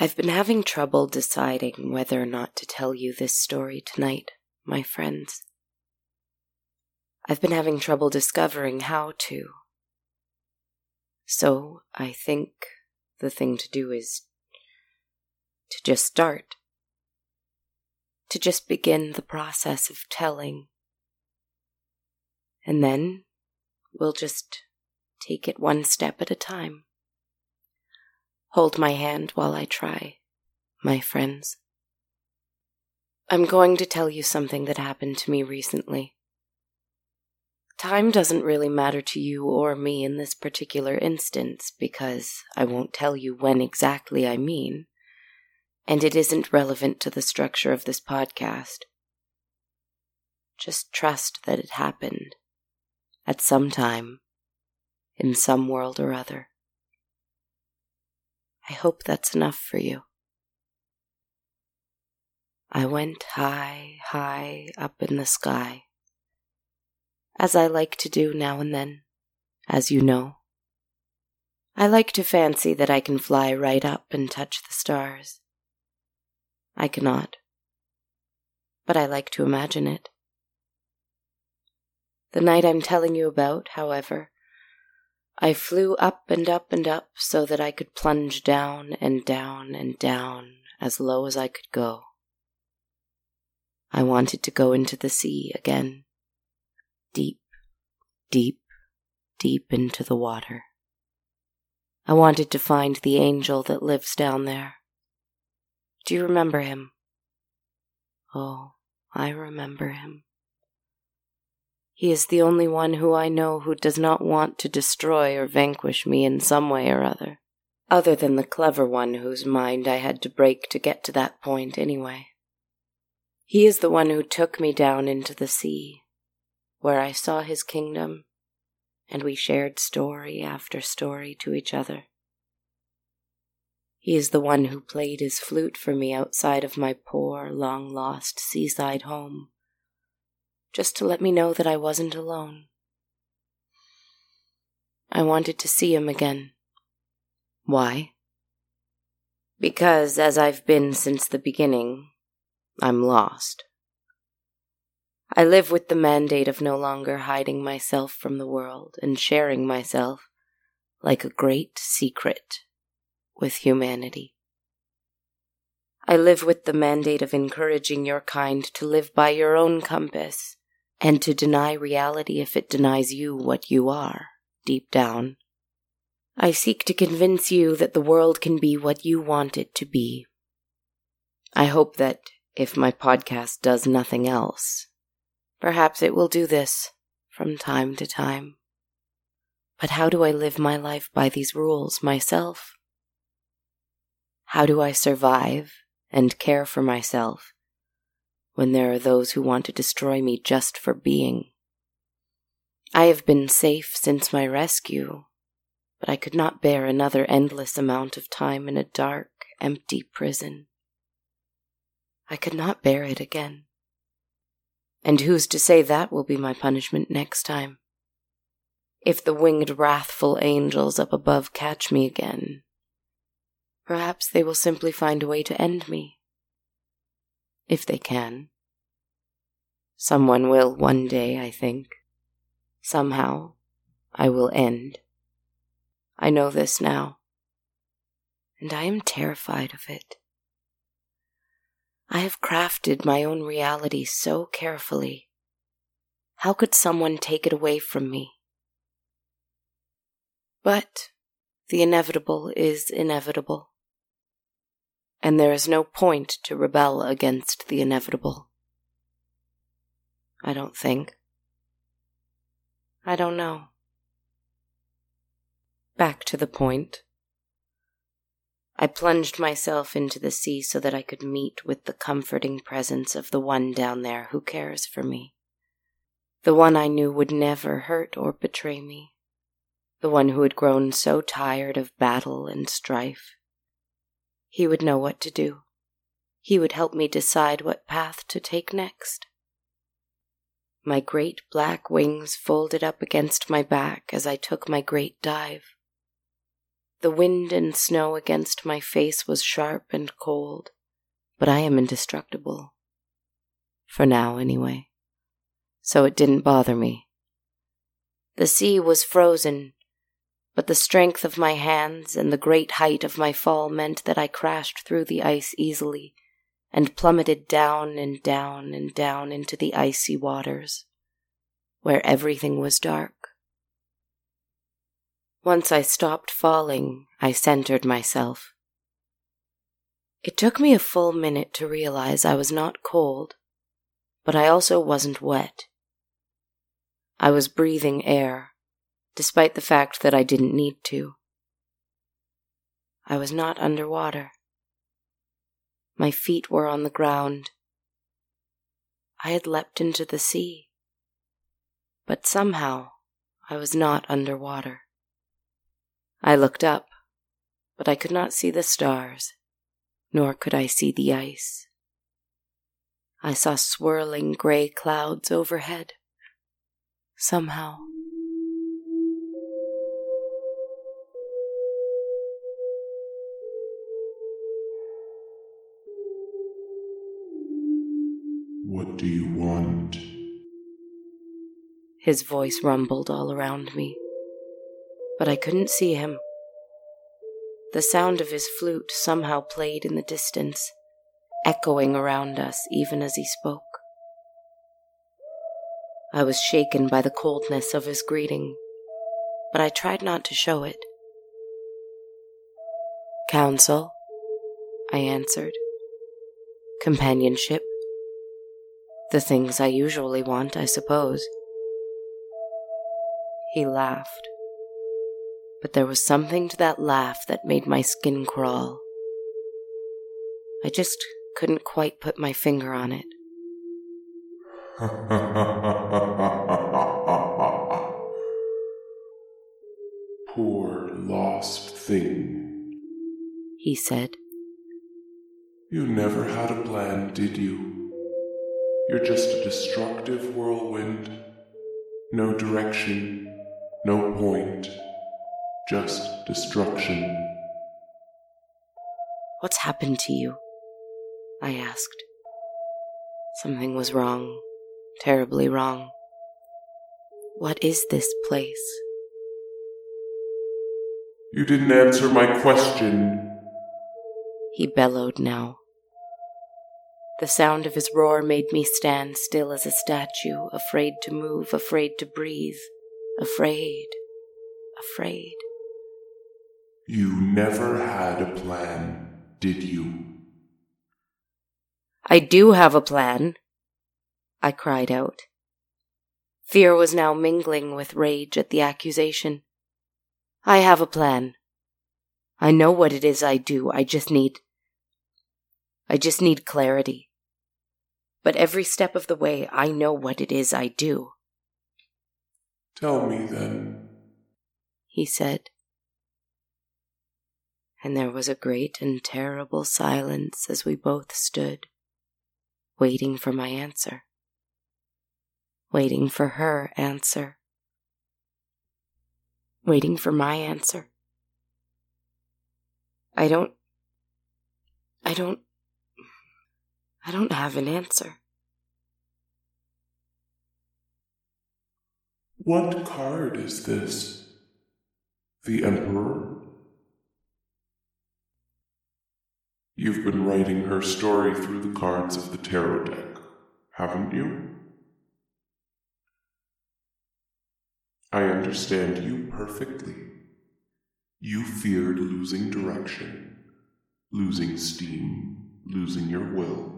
I've been having trouble deciding whether or not to tell you this story tonight, my friends. I've been having trouble discovering how to. So I think the thing to do is to just start. To just begin the process of telling. And then we'll just take it one step at a time. Hold my hand while I try, my friends. I'm going to tell you something that happened to me recently. Time doesn't really matter to you or me in this particular instance because I won't tell you when exactly I mean, and it isn't relevant to the structure of this podcast. Just trust that it happened at some time in some world or other. I hope that's enough for you. I went high, high up in the sky, as I like to do now and then, as you know. I like to fancy that I can fly right up and touch the stars. I cannot, but I like to imagine it. The night I'm telling you about, however, I flew up and up and up so that I could plunge down and down and down as low as I could go. I wanted to go into the sea again, deep, deep, deep into the water. I wanted to find the angel that lives down there. Do you remember him? Oh, I remember him. He is the only one who I know who does not want to destroy or vanquish me in some way or other, other than the clever one whose mind I had to break to get to that point anyway. He is the one who took me down into the sea, where I saw his kingdom, and we shared story after story to each other. He is the one who played his flute for me outside of my poor, long lost seaside home just to let me know that I wasn't alone. I wanted to see him again. Why? Because, as I've been since the beginning, I'm lost. I live with the mandate of no longer hiding myself from the world and sharing myself like a great secret with humanity. I live with the mandate of encouraging your kind to live by your own compass and to deny reality if it denies you what you are, deep down. I seek to convince you that the world can be what you want it to be. I hope that if my podcast does nothing else, perhaps it will do this from time to time. But how do I live my life by these rules myself? How do I survive and care for myself when there are those who want to destroy me just for being. I have been safe since my rescue, but I could not bear another endless amount of time in a dark, empty prison. I could not bear it again. And who's to say that will be my punishment next time? If the winged, wrathful angels up above catch me again, perhaps they will simply find a way to end me if they can. Someone will one day, I think. Somehow, I will end. I know this now, and I am terrified of it. I have crafted my own reality so carefully. How could someone take it away from me? But the inevitable is inevitable and there is no point to rebel against the inevitable. I don't think. I don't know. Back to the point. I plunged myself into the sea so that I could meet with the comforting presence of the one down there who cares for me. The one I knew would never hurt or betray me. The one who had grown so tired of battle and strife he would know what to do. He would help me decide what path to take next. My great black wings folded up against my back as I took my great dive. The wind and snow against my face was sharp and cold, but I am indestructible. For now, anyway. So it didn't bother me. The sea was frozen, but the strength of my hands and the great height of my fall meant that I crashed through the ice easily and plummeted down and down and down into the icy waters, where everything was dark. Once I stopped falling, I centered myself. It took me a full minute to realize I was not cold, but I also wasn't wet. I was breathing air, despite the fact that I didn't need to. I was not underwater. My feet were on the ground. I had leapt into the sea. But somehow I was not underwater. I looked up, but I could not see the stars, nor could I see the ice. I saw swirling gray clouds overhead. Somehow. What do you want? His voice rumbled all around me, but I couldn't see him. The sound of his flute somehow played in the distance, echoing around us even as he spoke. I was shaken by the coldness of his greeting, but I tried not to show it. Counsel, I answered. Companionship. The things I usually want, I suppose. He laughed. But there was something to that laugh that made my skin crawl. I just couldn't quite put my finger on it. Poor lost thing, he said. You never had a plan, did you? You're just a destructive whirlwind. No direction, no point, just destruction. What's happened to you? I asked. Something was wrong, terribly wrong. What is this place? You didn't answer my question. He bellowed now. The sound of his roar made me stand still as a statue, afraid to move, afraid to breathe, afraid, afraid. You never had a plan, did you? I do have a plan, I cried out. Fear was now mingling with rage at the accusation. I have a plan. I know what it is I do. I just need. I just need clarity but every step of the way I know what it is I do. Tell me then, he said. And there was a great and terrible silence as we both stood, waiting for my answer, waiting for her answer, waiting for my answer. I don't. I don't I don't have an answer. What card is this? The Emperor? You've been writing her story through the cards of the tarot deck, haven't you? I understand you perfectly. You feared losing direction, losing steam, losing your will.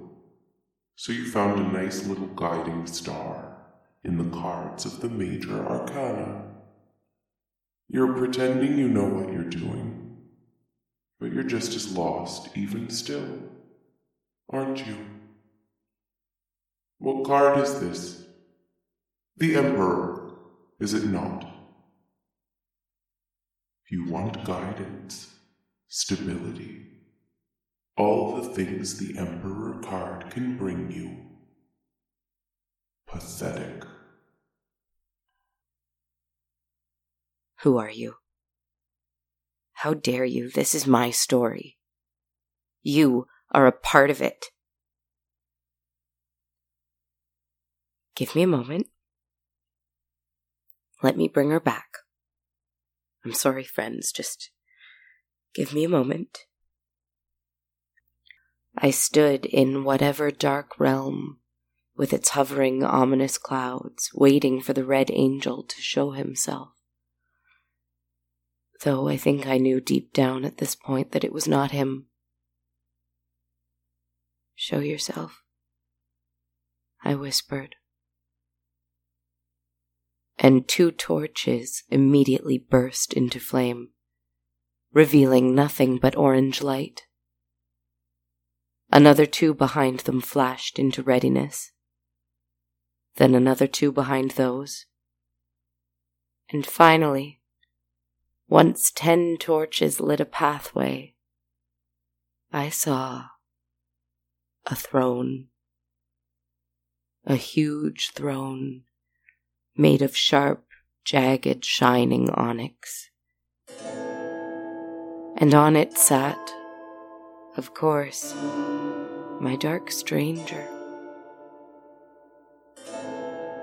So you found a nice little guiding star in the cards of the major arcana. You're pretending you know what you're doing, but you're just as lost even still, aren't you? What card is this? The Emperor, is it not? You want guidance, stability, all the things the Emperor card can bring you. Pathetic. Who are you? How dare you? This is my story. You are a part of it. Give me a moment. Let me bring her back. I'm sorry, friends, just give me a moment. I stood in whatever dark realm with its hovering ominous clouds, waiting for the red angel to show himself. Though I think I knew deep down at this point that it was not him. Show yourself, I whispered. And two torches immediately burst into flame, revealing nothing but orange light. Another two behind them flashed into readiness. Then another two behind those. And finally, once ten torches lit a pathway, I saw a throne. A huge throne made of sharp, jagged, shining onyx. And on it sat of course, my dark stranger,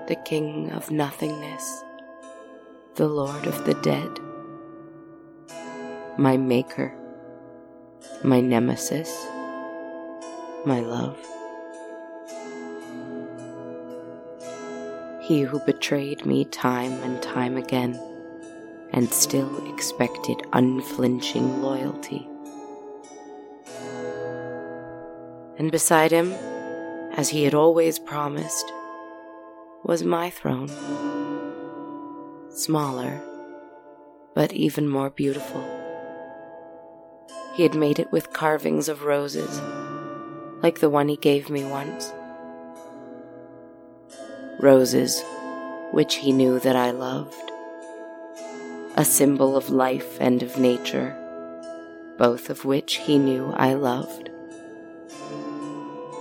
the king of nothingness, the lord of the dead, my maker, my nemesis, my love. He who betrayed me time and time again and still expected unflinching loyalty. And beside him, as he had always promised, was my throne. Smaller, but even more beautiful. He had made it with carvings of roses, like the one he gave me once. Roses, which he knew that I loved. A symbol of life and of nature, both of which he knew I loved.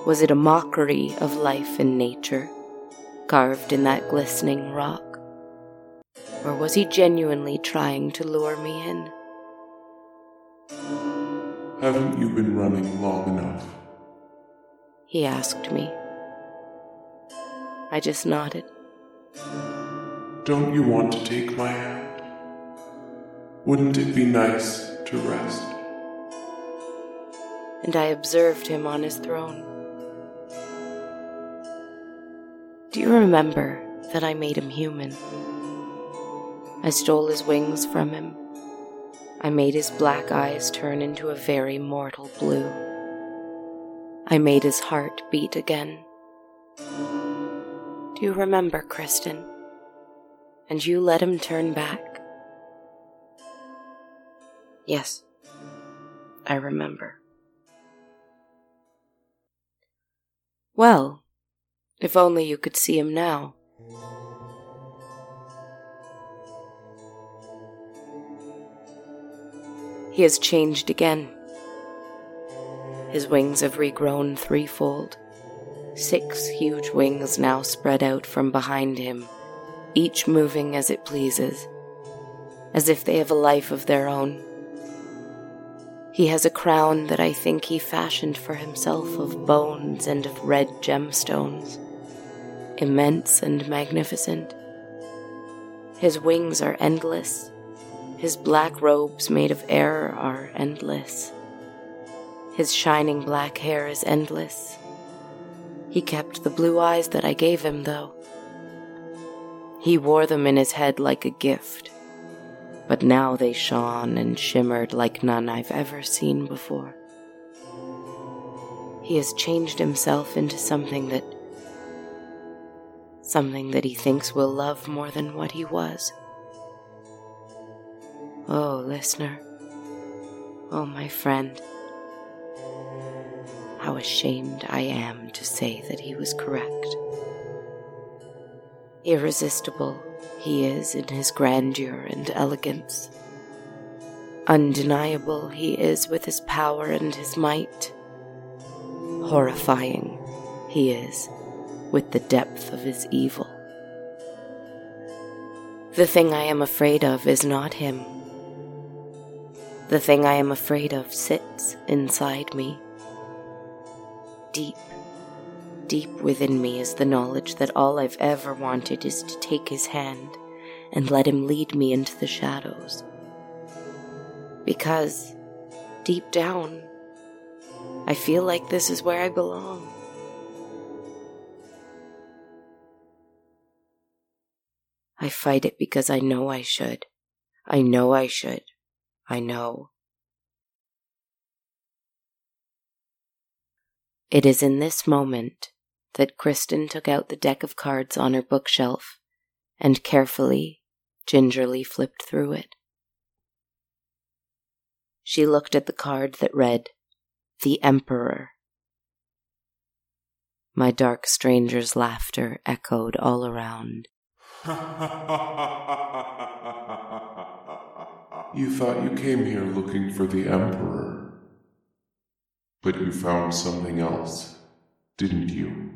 Was it a mockery of life and nature, carved in that glistening rock? Or was he genuinely trying to lure me in? Haven't you been running long enough? He asked me. I just nodded. Don't you want to take my hand? Wouldn't it be nice to rest? And I observed him on his throne. Do you remember that I made him human? I stole his wings from him. I made his black eyes turn into a very mortal blue. I made his heart beat again. Do you remember, Kristen? And you let him turn back? Yes, I remember. Well, if only you could see him now. He has changed again. His wings have regrown threefold. Six huge wings now spread out from behind him, each moving as it pleases, as if they have a life of their own. He has a crown that I think he fashioned for himself of bones and of red gemstones, immense and magnificent. His wings are endless, his black robes made of air are endless. His shining black hair is endless. He kept the blue eyes that I gave him, though. He wore them in his head like a gift but now they shone and shimmered like none I've ever seen before. He has changed himself into something that. Something that he thinks will love more than what he was. Oh, listener. Oh, my friend. How ashamed I am to say that he was correct. Irresistible he is in his grandeur and elegance. Undeniable he is with his power and his might. Horrifying he is with the depth of his evil. The thing I am afraid of is not him. The thing I am afraid of sits inside me. Deep, deep within me is the knowledge that all I've ever wanted is to take his hand and let him lead me into the shadows. Because, deep down, I feel like this is where I belong. I fight it because I know I should. I know I should. I know. It is in this moment that Kristen took out the deck of cards on her bookshelf and carefully, gingerly flipped through it. She looked at the card that read, The Emperor. My dark stranger's laughter echoed all around. you thought you came here looking for the Emperor. But you found something else, didn't you?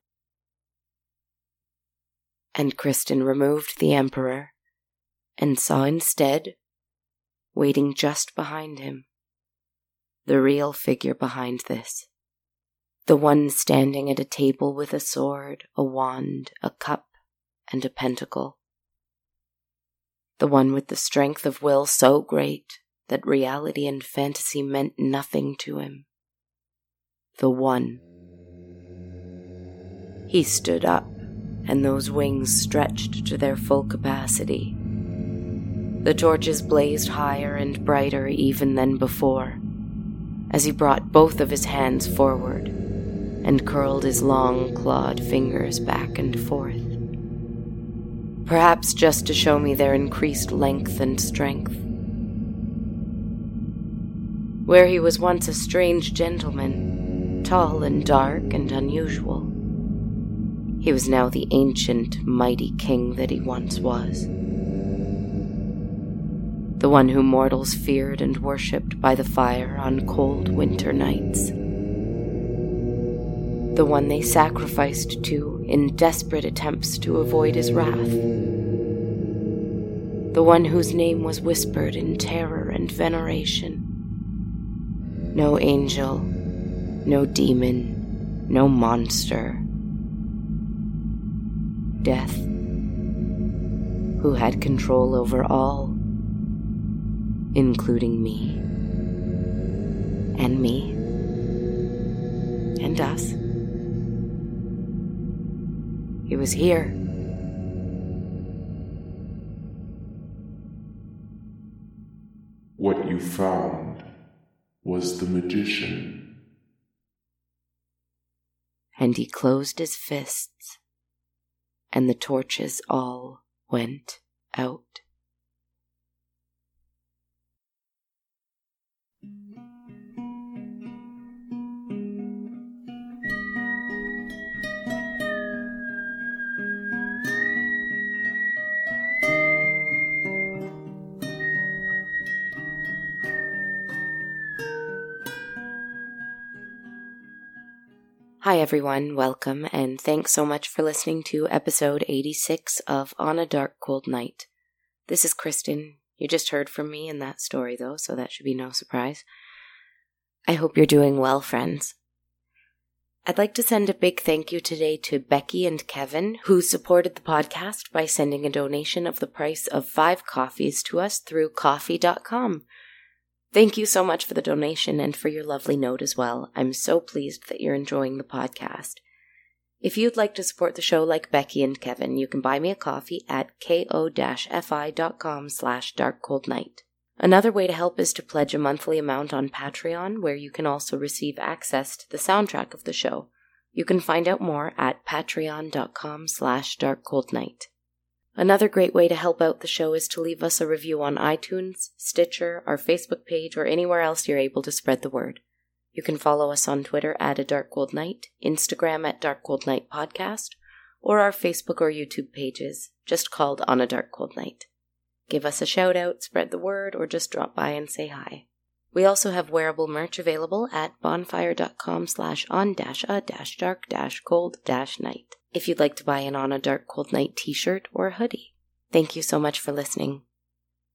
And Kristen removed the Emperor and saw instead, waiting just behind him, the real figure behind this. The one standing at a table with a sword, a wand, a cup, and a pentacle the one with the strength of will so great that reality and fantasy meant nothing to him. The one. He stood up, and those wings stretched to their full capacity. The torches blazed higher and brighter even than before, as he brought both of his hands forward and curled his long clawed fingers back and forth perhaps just to show me their increased length and strength. Where he was once a strange gentleman, tall and dark and unusual, he was now the ancient, mighty king that he once was. The one whom mortals feared and worshipped by the fire on cold winter nights the one they sacrificed to in desperate attempts to avoid his wrath. The one whose name was whispered in terror and veneration. No angel, no demon, no monster. Death, who had control over all, including me, and me, and us. Was here. What you found was the magician. And he closed his fists, and the torches all went out. Hi, everyone. Welcome, and thanks so much for listening to episode 86 of On a Dark Cold Night. This is Kristen. You just heard from me in that story, though, so that should be no surprise. I hope you're doing well, friends. I'd like to send a big thank you today to Becky and Kevin, who supported the podcast by sending a donation of the price of five coffees to us through ko-fi.com. Thank you so much for the donation and for your lovely note as well. I'm so pleased that you're enjoying the podcast. If you'd like to support the show like Becky and Kevin, you can buy me a coffee at ko-fi.com slash darkcoldnight. Another way to help is to pledge a monthly amount on Patreon, where you can also receive access to the soundtrack of the show. You can find out more at patreon.com slash darkcoldnight. Another great way to help out the show is to leave us a review on iTunes, Stitcher, our Facebook page, or anywhere else you're able to spread the word. You can follow us on Twitter at A Dark Cold Night, Instagram at Dark Cold Night Podcast, or our Facebook or YouTube pages, just called On a Dark Cold Night. Give us a shout out, spread the word, or just drop by and say hi. We also have wearable merch available at bonfire.com slash on dash a dash dark dash cold dash night if you'd like to buy an On a Dark Cold Night t shirt or a hoodie. Thank you so much for listening.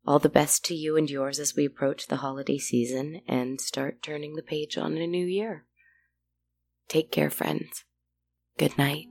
All the best to you and yours as we approach the holiday season and start turning the page on a new year. Take care, friends. Good night.